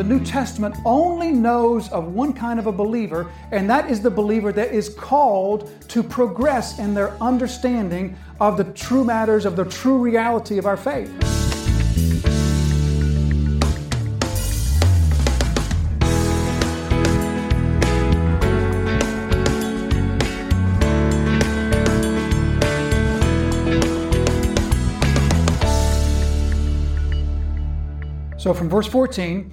the New Testament only knows of one kind of a believer, and that is the believer that is called to progress in their understanding of the true matters, of the true reality of our faith. So from verse 14,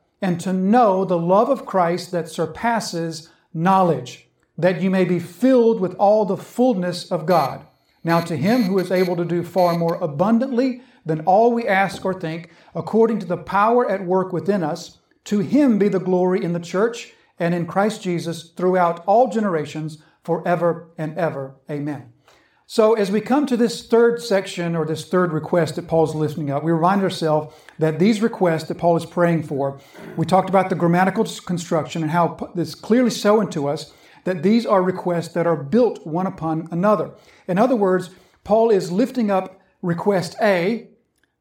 and to know the love of Christ that surpasses knowledge, that you may be filled with all the fullness of God. Now, to him who is able to do far more abundantly than all we ask or think, according to the power at work within us, to him be the glory in the church and in Christ Jesus throughout all generations, forever and ever. Amen. So, as we come to this third section or this third request that Paul's lifting up, we remind ourselves that these requests that Paul is praying for, we talked about the grammatical construction and how it's clearly shown to us that these are requests that are built one upon another. In other words, Paul is lifting up request A,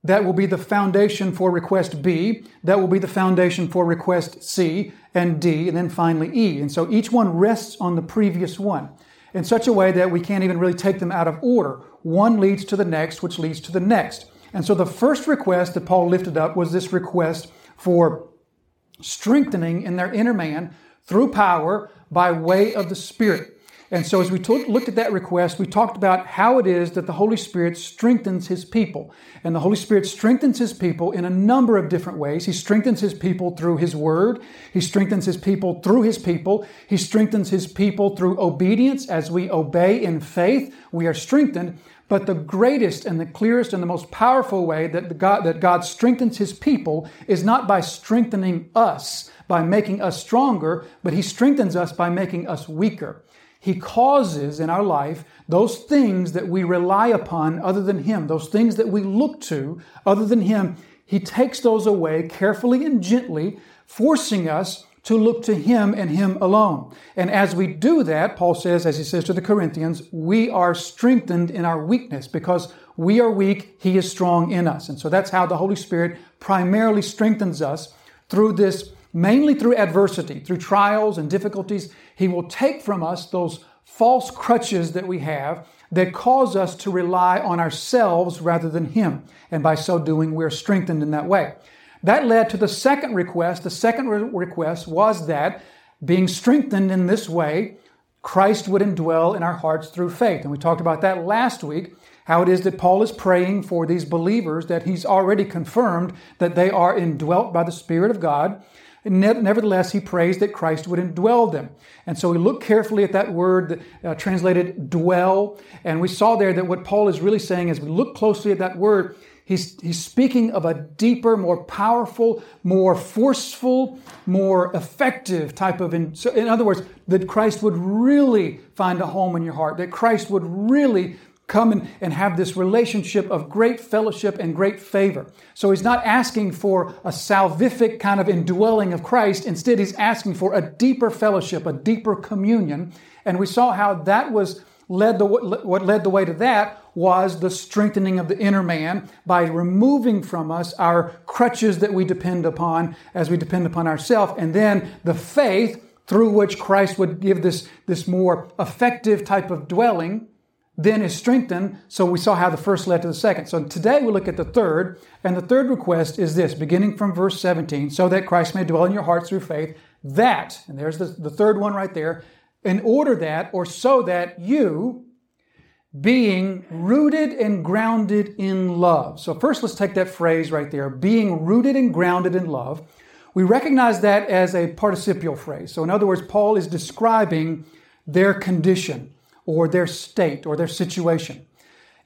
that will be the foundation for request B, that will be the foundation for request C and D, and then finally E. And so each one rests on the previous one in such a way that we can't even really take them out of order. One leads to the next, which leads to the next. And so the first request that Paul lifted up was this request for strengthening in their inner man through power by way of the Spirit. And so, as we looked at that request, we talked about how it is that the Holy Spirit strengthens His people. And the Holy Spirit strengthens His people in a number of different ways. He strengthens His people through His Word. He strengthens His people through His people. He strengthens His people through obedience. As we obey in faith, we are strengthened. But the greatest and the clearest and the most powerful way that God, that God strengthens His people is not by strengthening us, by making us stronger, but He strengthens us by making us weaker. He causes in our life those things that we rely upon other than Him, those things that we look to other than Him. He takes those away carefully and gently, forcing us to look to Him and Him alone. And as we do that, Paul says, as he says to the Corinthians, we are strengthened in our weakness because we are weak, He is strong in us. And so that's how the Holy Spirit primarily strengthens us through this mainly through adversity, through trials and difficulties. He will take from us those false crutches that we have that cause us to rely on ourselves rather than Him. And by so doing, we're strengthened in that way. That led to the second request. The second re- request was that being strengthened in this way, Christ would indwell in our hearts through faith. And we talked about that last week, how it is that Paul is praying for these believers that he's already confirmed that they are indwelt by the Spirit of God Nevertheless, he prays that Christ would indwell them. And so we look carefully at that word uh, translated dwell. And we saw there that what Paul is really saying as we look closely at that word, he's, he's speaking of a deeper, more powerful, more forceful, more effective type of, in, so in other words, that Christ would really find a home in your heart, that Christ would really come and, and have this relationship of great fellowship and great favor. So he's not asking for a salvific kind of indwelling of Christ. Instead, he's asking for a deeper fellowship, a deeper communion. And we saw how that was led the, what led the way to that was the strengthening of the inner man by removing from us our crutches that we depend upon as we depend upon ourselves. And then the faith through which Christ would give this, this more effective type of dwelling then is strengthened. So we saw how the first led to the second. So today we look at the third, and the third request is this, beginning from verse 17, so that Christ may dwell in your hearts through faith, that, and there's the, the third one right there, in order that, or so that you, being rooted and grounded in love. So first let's take that phrase right there, being rooted and grounded in love. We recognize that as a participial phrase. So in other words, Paul is describing their condition or their state or their situation.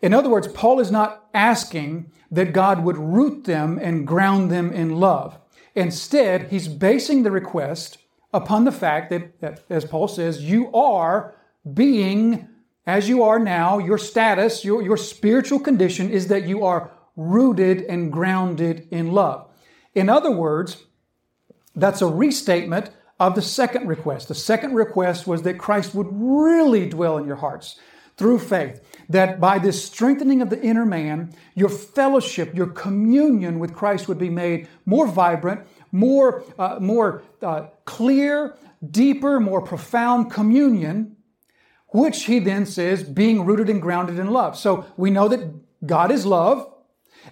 In other words, Paul is not asking that God would root them and ground them in love. Instead, he's basing the request upon the fact that, as Paul says, you are being as you are now, your status, your, your spiritual condition is that you are rooted and grounded in love. In other words, that's a restatement of the second request. The second request was that Christ would really dwell in your hearts through faith. That by this strengthening of the inner man, your fellowship, your communion with Christ would be made more vibrant, more, uh, more uh, clear, deeper, more profound communion, which he then says being rooted and grounded in love. So we know that God is love.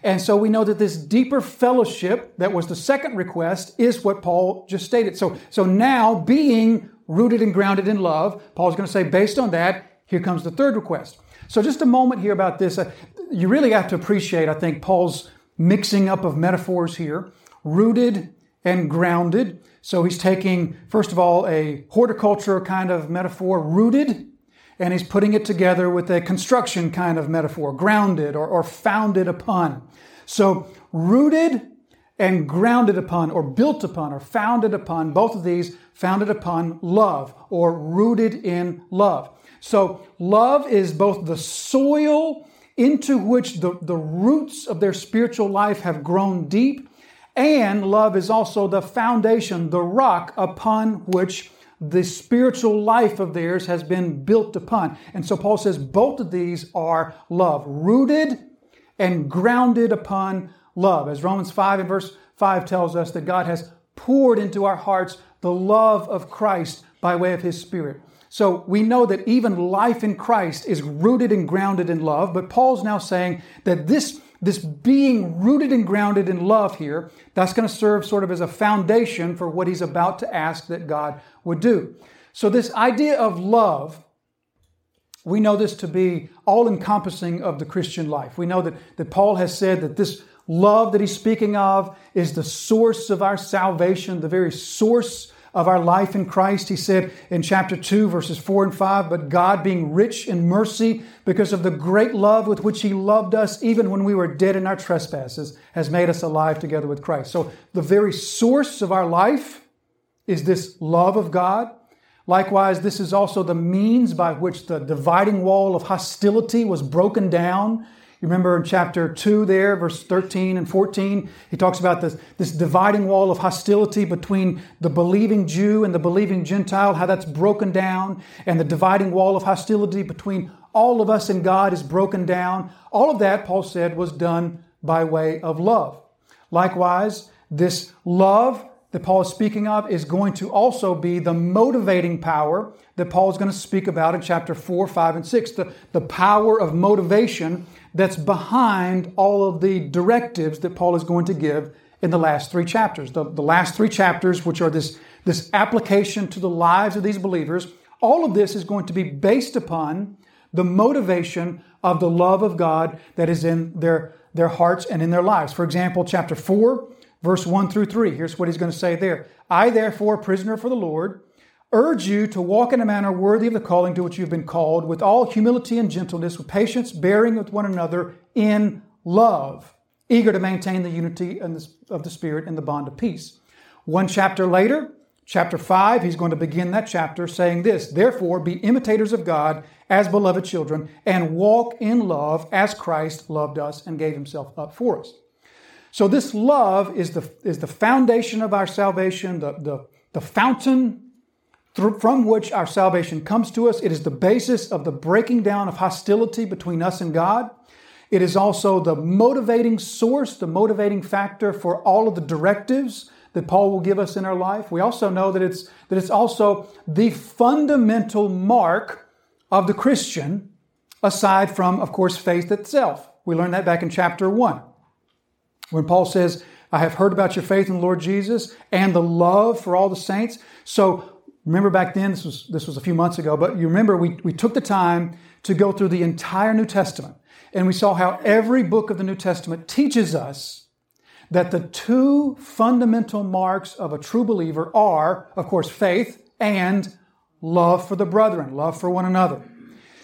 And so we know that this deeper fellowship that was the second request is what Paul just stated. So, so now being rooted and grounded in love, Paul's going to say, based on that, here comes the third request. So just a moment here about this. Uh, you really have to appreciate, I think, Paul's mixing up of metaphors here. Rooted and grounded. So he's taking, first of all, a horticulture kind of metaphor, rooted, and he's putting it together with a construction kind of metaphor, grounded or, or founded upon. So, rooted and grounded upon, or built upon, or founded upon, both of these founded upon love, or rooted in love. So, love is both the soil into which the, the roots of their spiritual life have grown deep, and love is also the foundation, the rock upon which the spiritual life of theirs has been built upon. And so Paul says both of these are love, rooted and grounded upon love. As Romans 5 and verse 5 tells us that God has poured into our hearts the love of Christ by way of his Spirit. So we know that even life in Christ is rooted and grounded in love, but Paul's now saying that this this being rooted and grounded in love here, that's going to serve sort of as a foundation for what he's about to ask that God would do. So, this idea of love, we know this to be all encompassing of the Christian life. We know that, that Paul has said that this love that he's speaking of is the source of our salvation, the very source of our life in Christ. He said in chapter 2, verses 4 and 5, But God, being rich in mercy, because of the great love with which He loved us, even when we were dead in our trespasses, has made us alive together with Christ. So the very source of our life is this love of God. Likewise, this is also the means by which the dividing wall of hostility was broken down you remember in chapter 2 there, verse 13 and 14, he talks about this, this dividing wall of hostility between the believing Jew and the believing Gentile, how that's broken down, and the dividing wall of hostility between all of us and God is broken down. All of that, Paul said, was done by way of love. Likewise, this love that Paul is speaking of is going to also be the motivating power that Paul is going to speak about in chapter 4, 5, and 6. The, the power of motivation that's behind all of the directives that Paul is going to give in the last three chapters. The, the last three chapters, which are this, this application to the lives of these believers, all of this is going to be based upon the motivation of the love of God that is in their, their hearts and in their lives. For example, chapter 4, verse 1 through 3. Here's what he's going to say there. I, therefore, prisoner for the Lord, urge you to walk in a manner worthy of the calling to which you've been called, with all humility and gentleness, with patience, bearing with one another in love, eager to maintain the unity of the Spirit and the bond of peace. One chapter later, chapter 5, he's going to begin that chapter saying this Therefore, be imitators of God as beloved children, and walk in love as Christ loved us and gave himself up for us. So, this love is the, is the foundation of our salvation, the, the, the fountain from which our salvation comes to us. It is the basis of the breaking down of hostility between us and God. It is also the motivating source, the motivating factor for all of the directives that Paul will give us in our life. We also know that it's, that it's also the fundamental mark of the Christian, aside from, of course, faith itself. We learned that back in chapter 1. When Paul says, I have heard about your faith in the Lord Jesus and the love for all the saints. So Remember back then, this was, this was a few months ago, but you remember we, we took the time to go through the entire New Testament. And we saw how every book of the New Testament teaches us that the two fundamental marks of a true believer are, of course, faith and love for the brethren, love for one another.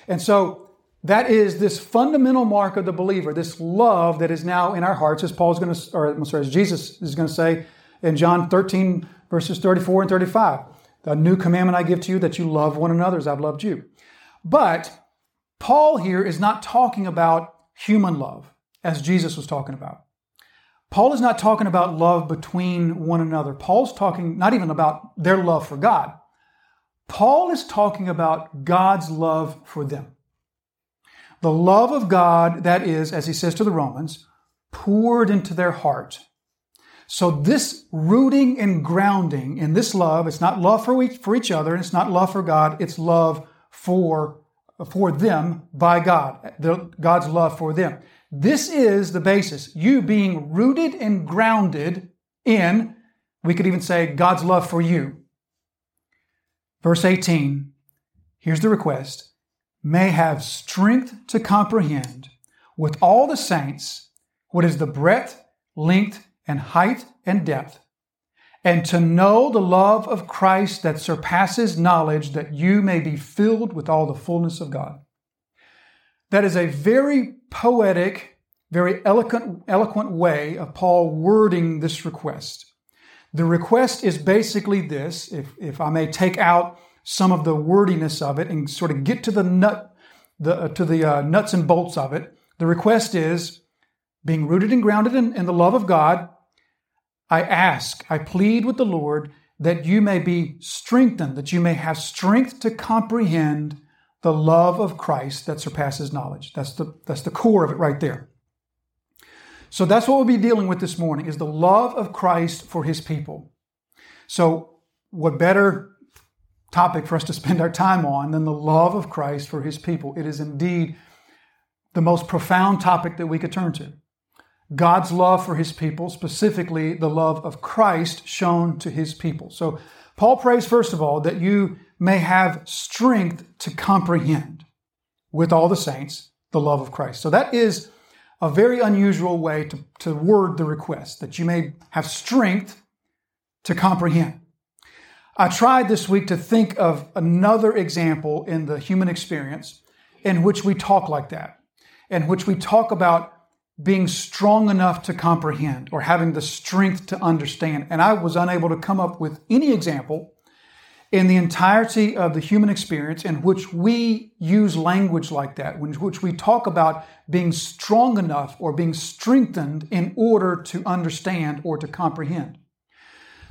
And so that is this fundamental mark of the believer, this love that is now in our hearts, as Paul's going to, or I'm sorry, as Jesus is going to say in John 13, verses 34 and 35. A new commandment I give to you that you love one another as I've loved you. But Paul here is not talking about human love as Jesus was talking about. Paul is not talking about love between one another. Paul's talking not even about their love for God. Paul is talking about God's love for them. The love of God that is, as he says to the Romans, poured into their heart. So this rooting and grounding in this love, it's not love for each, for each other, and it's not love for God, it's love for, for them by God, the, God's love for them. This is the basis. You being rooted and grounded in, we could even say, God's love for you. Verse 18, here's the request may have strength to comprehend with all the saints what is the breadth, length, and height and depth, and to know the love of Christ that surpasses knowledge, that you may be filled with all the fullness of God. That is a very poetic, very eloquent, eloquent way of Paul wording this request. The request is basically this, if, if I may take out some of the wordiness of it and sort of get to the nut, the, uh, to the uh, nuts and bolts of it. The request is being rooted and grounded in, in the love of God. I ask, I plead with the Lord that you may be strengthened, that you may have strength to comprehend the love of Christ that surpasses knowledge. That's the, that's the core of it right there. So that's what we'll be dealing with this morning is the love of Christ for his people. So what better topic for us to spend our time on than the love of Christ for his people? It is indeed the most profound topic that we could turn to. God's love for his people, specifically the love of Christ shown to his people. So Paul prays, first of all, that you may have strength to comprehend with all the saints the love of Christ. So that is a very unusual way to, to word the request, that you may have strength to comprehend. I tried this week to think of another example in the human experience in which we talk like that, in which we talk about being strong enough to comprehend or having the strength to understand. And I was unable to come up with any example in the entirety of the human experience in which we use language like that, in which we talk about being strong enough or being strengthened in order to understand or to comprehend.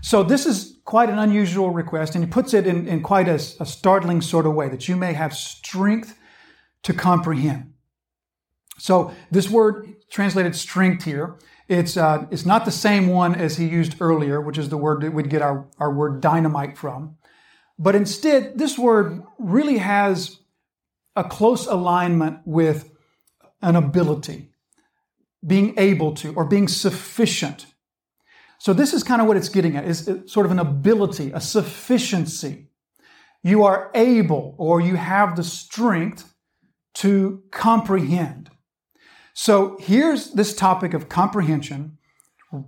So this is quite an unusual request, and he puts it in, in quite a, a startling sort of way that you may have strength to comprehend. So this word translated strength here, it's, uh, it's not the same one as he used earlier, which is the word that we'd get our, our word dynamite from. But instead, this word really has a close alignment with an ability, being able to, or being sufficient. So this is kind of what it's getting at, is sort of an ability, a sufficiency. You are able, or you have the strength to comprehend. So here's this topic of comprehension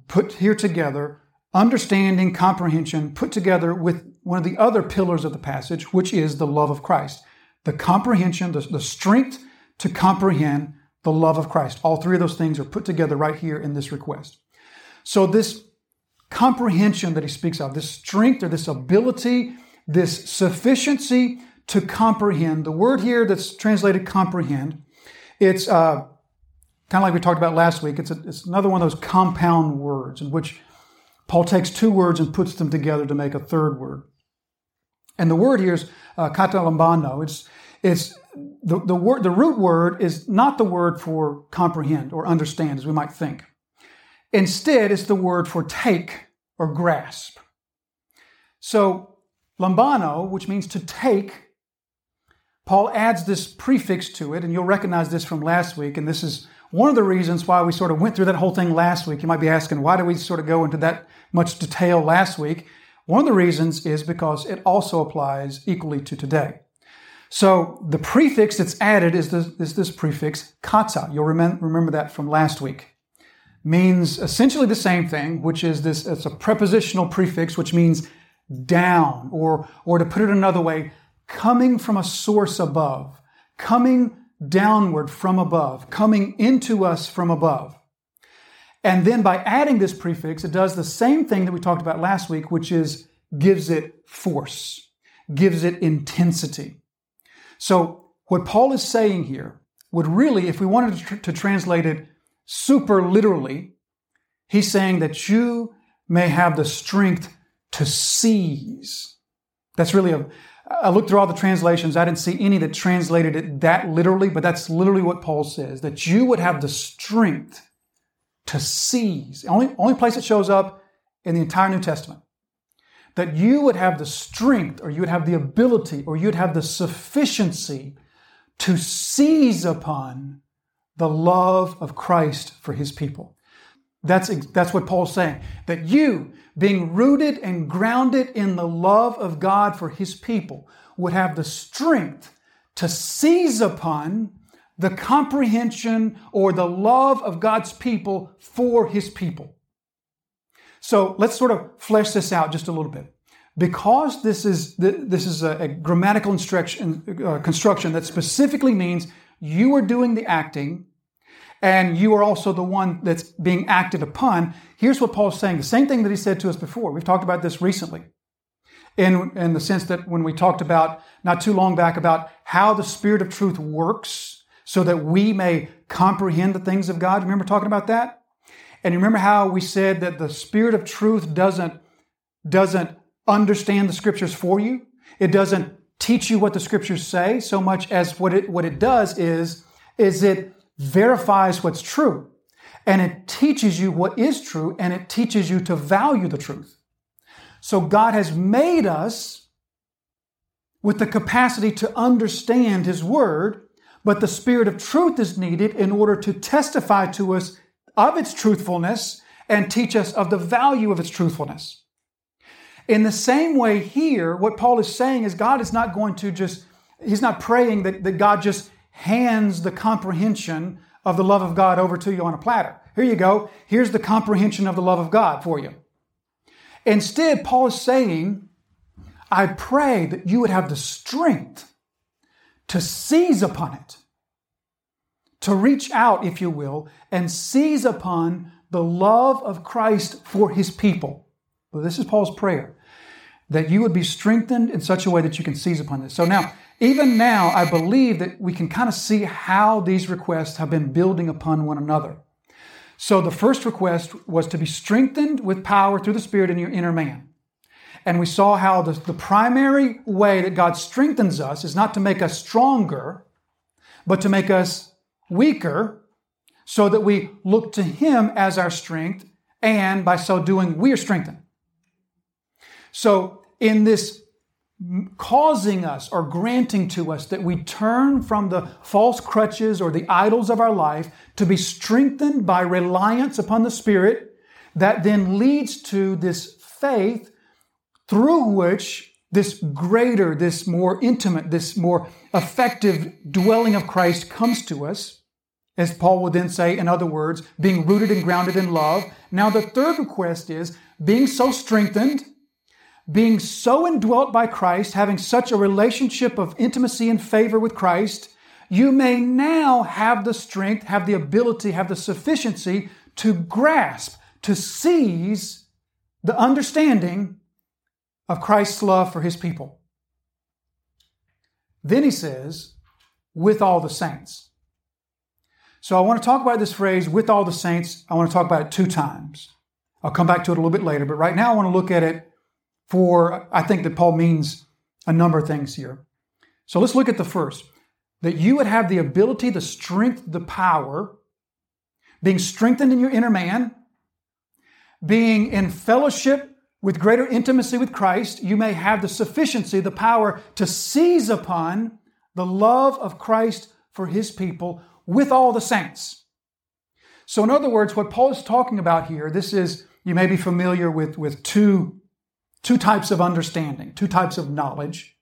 put here together, understanding, comprehension, put together with one of the other pillars of the passage, which is the love of Christ. The comprehension, the, the strength to comprehend the love of Christ. All three of those things are put together right here in this request. So, this comprehension that he speaks of, this strength or this ability, this sufficiency to comprehend, the word here that's translated comprehend, it's uh, kind of like we talked about last week. It's, a, it's another one of those compound words in which Paul takes two words and puts them together to make a third word. And the word here is uh, katalambano. It's, it's the, the word, the root word is not the word for comprehend or understand as we might think. Instead, it's the word for take or grasp. So, lambano, which means to take, Paul adds this prefix to it, and you'll recognize this from last week, and this is one of the reasons why we sort of went through that whole thing last week. You might be asking, why did we sort of go into that much detail last week? One of the reasons is because it also applies equally to today. So the prefix that's added is this, is this prefix kata. You'll remember, remember that from last week. Means essentially the same thing, which is this, it's a prepositional prefix, which means down, or, or to put it another way, coming from a source above, coming downward from above, coming into us from above. And then by adding this prefix, it does the same thing that we talked about last week, which is gives it force, gives it intensity. So, what Paul is saying here would really, if we wanted to, tr- to translate it super literally, he's saying that you may have the strength to seize. That's really a, I looked through all the translations. I didn't see any that translated it that literally, but that's literally what Paul says that you would have the strength to seize. Only, only place it shows up in the entire New Testament. That you would have the strength, or you would have the ability, or you'd have the sufficiency to seize upon the love of Christ for his people. That's, that's what Paul's saying. That you, being rooted and grounded in the love of God for his people, would have the strength to seize upon the comprehension or the love of God's people for his people. So let's sort of flesh this out just a little bit. Because this is, this is a, grammatical instruction, uh, construction that specifically means you are doing the acting and you are also the one that's being acted upon. Here's what Paul's saying the same thing that he said to us before. We've talked about this recently. In, in the sense that when we talked about not too long back about how the Spirit of truth works so that we may comprehend the things of God. Remember talking about that? And you remember how we said that the Spirit of truth doesn't, doesn't understand the scriptures for you? It doesn't teach you what the scriptures say so much as what it, what it does is, is it verifies what's true and it teaches you what is true and it teaches you to value the truth. So God has made us with the capacity to understand His Word, but the Spirit of truth is needed in order to testify to us of its truthfulness and teach us of the value of its truthfulness. In the same way, here, what Paul is saying is God is not going to just, He's not praying that, that God just hands the comprehension of the love of God over to you on a platter. Here you go. Here's the comprehension of the love of God for you. Instead, Paul is saying, I pray that you would have the strength to seize upon it, to reach out, if you will, and seize upon the love of Christ for his people. This is Paul's prayer that you would be strengthened in such a way that you can seize upon this. So now, even now, I believe that we can kind of see how these requests have been building upon one another. So the first request was to be strengthened with power through the Spirit in your inner man. And we saw how the, the primary way that God strengthens us is not to make us stronger, but to make us weaker so that we look to Him as our strength, and by so doing, we are strengthened. So in this causing us or granting to us that we turn from the false crutches or the idols of our life to be strengthened by reliance upon the Spirit that then leads to this faith through which this greater, this more intimate, this more effective dwelling of Christ comes to us. As Paul would then say, in other words, being rooted and grounded in love. Now, the third request is being so strengthened being so indwelt by Christ, having such a relationship of intimacy and favor with Christ, you may now have the strength, have the ability, have the sufficiency to grasp, to seize the understanding of Christ's love for his people. Then he says, with all the saints. So I want to talk about this phrase, with all the saints. I want to talk about it two times. I'll come back to it a little bit later, but right now I want to look at it for, I think that Paul means a number of things here. So let's look at the first that you would have the ability, the strength, the power, being strengthened in your inner man, being in fellowship with greater intimacy with Christ, you may have the sufficiency, the power to seize upon the love of Christ for his people with all the saints. So, in other words, what Paul is talking about here, this is, you may be familiar with, with two two types of understanding, two types of knowledge.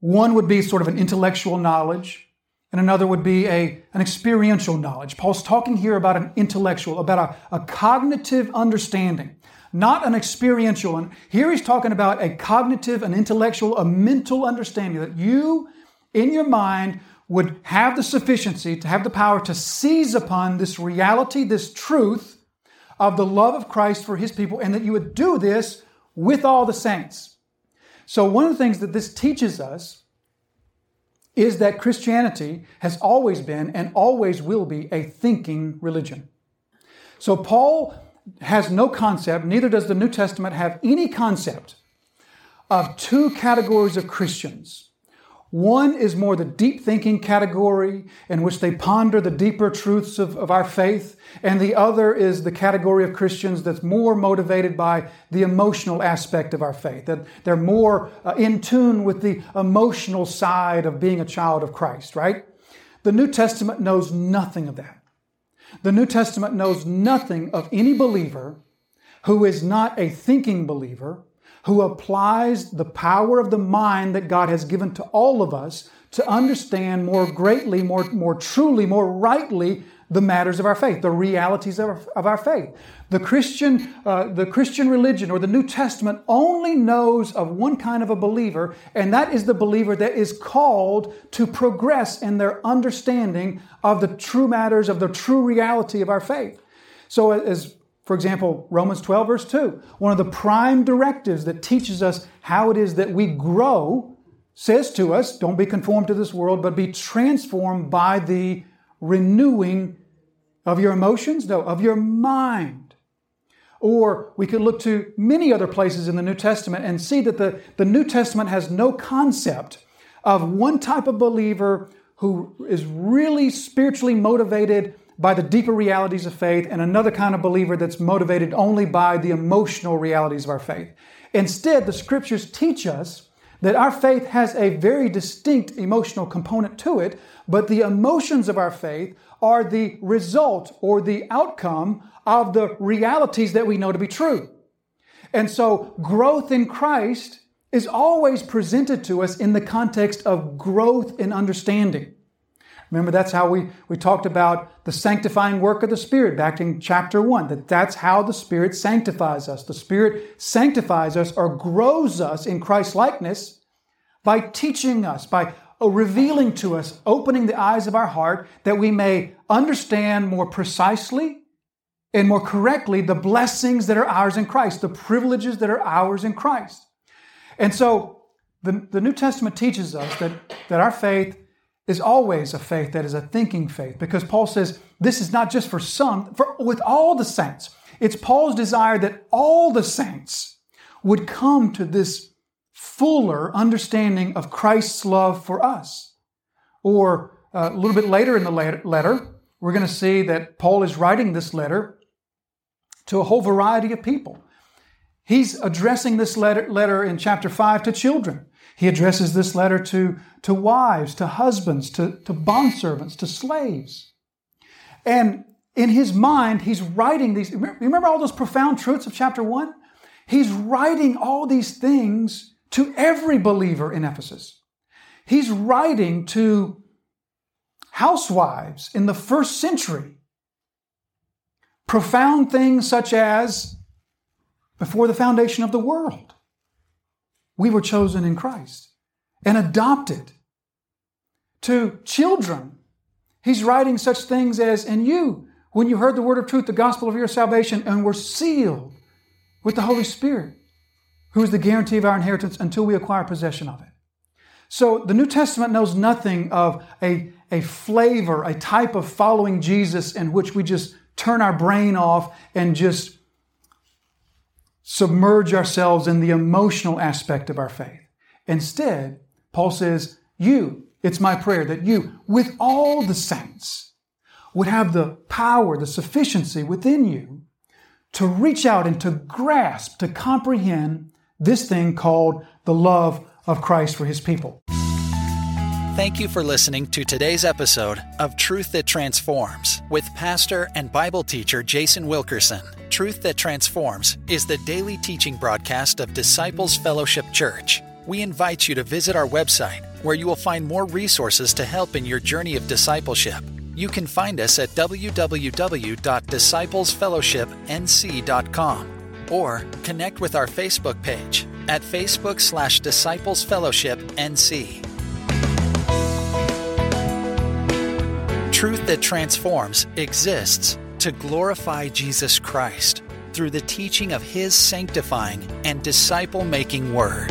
One would be sort of an intellectual knowledge, and another would be a, an experiential knowledge. Paul's talking here about an intellectual, about a, a cognitive understanding, not an experiential. And here he's talking about a cognitive, an intellectual, a mental understanding that you, in your mind, would have the sufficiency to have the power to seize upon this reality, this truth of the love of Christ for his people, and that you would do this with all the saints. So, one of the things that this teaches us is that Christianity has always been and always will be a thinking religion. So, Paul has no concept, neither does the New Testament have any concept of two categories of Christians one is more the deep thinking category in which they ponder the deeper truths of, of our faith. And the other is the category of Christians that's more motivated by the emotional aspect of our faith, that they're more uh, in tune with the emotional side of being a child of Christ, right? The New Testament knows nothing of that. The New Testament knows nothing of any believer who is not a thinking believer who applies the power of the mind that God has given to all of us to understand more greatly, more, more truly, more rightly the matters of our faith, the realities of our, of our faith. The Christian, uh, the Christian religion or the New Testament only knows of one kind of a believer, and that is the believer that is called to progress in their understanding of the true matters, of the true reality of our faith. So, as for example, Romans 12, verse 2, one of the prime directives that teaches us how it is that we grow, says to us, don't be conformed to this world, but be transformed by the renewing of your emotions, no, of your mind. Or we could look to many other places in the New Testament and see that the, the New Testament has no concept of one type of believer who is really spiritually motivated by the deeper realities of faith and another kind of believer that's motivated only by the emotional realities of our faith. Instead, the scriptures teach us that our faith has a very distinct emotional component to it, but the emotions of our faith are the result or the outcome of the realities that we know to be true. And so growth in Christ is always presented to us in the context of growth in understanding. Remember, that's how we, we talked about the sanctifying work of the Spirit back in chapter 1, that that's how the Spirit sanctifies us. The Spirit sanctifies us or grows us in Christ likeness by teaching us, by uh, revealing to us, opening the eyes of our heart that we may understand more precisely and more correctly the blessings that are ours in Christ, the privileges that are ours in Christ. And so the, the New Testament teaches us that, that our faith is always a faith that is a thinking faith because Paul says this is not just for some, for with all the saints. It's Paul's desire that all the saints would come to this fuller understanding of Christ's love for us. Or uh, a little bit later in the letter, we're going to see that Paul is writing this letter to a whole variety of people. He's addressing this letter, letter in chapter 5 to children. He addresses this letter to, to wives, to husbands, to, to bondservants, to slaves. And in his mind, he's writing these. Remember all those profound truths of chapter 1? He's writing all these things to every believer in Ephesus. He's writing to housewives in the first century. Profound things such as before the foundation of the world. We were chosen in Christ and adopted. To children, he's writing such things as, and you, when you heard the word of truth, the gospel of your salvation, and were sealed with the Holy Spirit, who is the guarantee of our inheritance until we acquire possession of it. So the New Testament knows nothing of a, a flavor, a type of following Jesus in which we just turn our brain off and just submerge ourselves in the emotional aspect of our faith. Instead, Paul says, You, it's my prayer that you, with all the saints, would have the power, the sufficiency within you to reach out and to grasp, to comprehend this thing called the love of Christ for his people. Thank you for listening to today's episode of Truth That Transforms with pastor and Bible teacher Jason Wilkerson. Truth That Transforms is the daily teaching broadcast of Disciples Fellowship Church. We invite you to visit our website where you will find more resources to help in your journey of discipleship. You can find us at www.disciplesfellowshipnc.com or connect with our Facebook page at Facebook slash Disciples Fellowship NC. Truth that transforms exists to glorify Jesus Christ through the teaching of His sanctifying and disciple making Word.